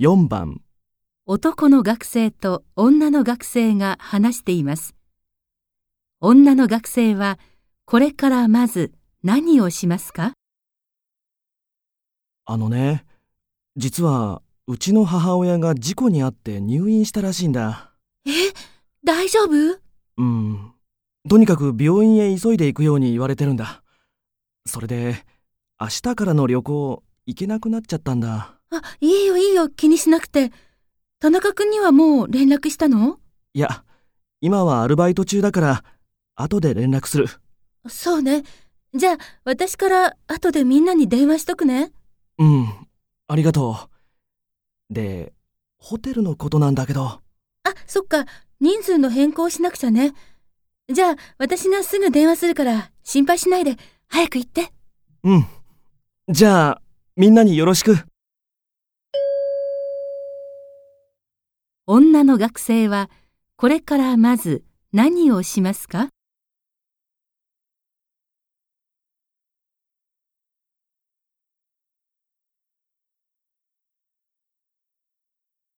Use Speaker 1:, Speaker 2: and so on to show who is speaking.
Speaker 1: 4番
Speaker 2: 男の学生と女の学生が話しています。女の学生はこれからまず何をしますか？
Speaker 1: あのね、実はうちの母親が事故に遭って入院したらしいんだ。
Speaker 2: え、大丈夫？
Speaker 1: うん。とにかく病院へ急いで行くように言われてるんだ。それで、明日からの旅行行けなくなっちゃったんだ。
Speaker 2: あ、いいよいいよ気にしなくて。田中君にはもう連絡したの？
Speaker 1: いや、今はアルバイト中だから、後で連絡する。
Speaker 2: そうね。じゃあ私から後でみんなに電話しとくね。
Speaker 1: うん、ありがとう。で、ホテルのことなんだけど。
Speaker 2: あ、そっか。人数の変更しなくちゃね。じゃあ私がすぐ電話するから心配しないで早く行って。
Speaker 1: うん。じゃあ、みんなによろしく。
Speaker 2: 女の学生はこれからまず何をしますか？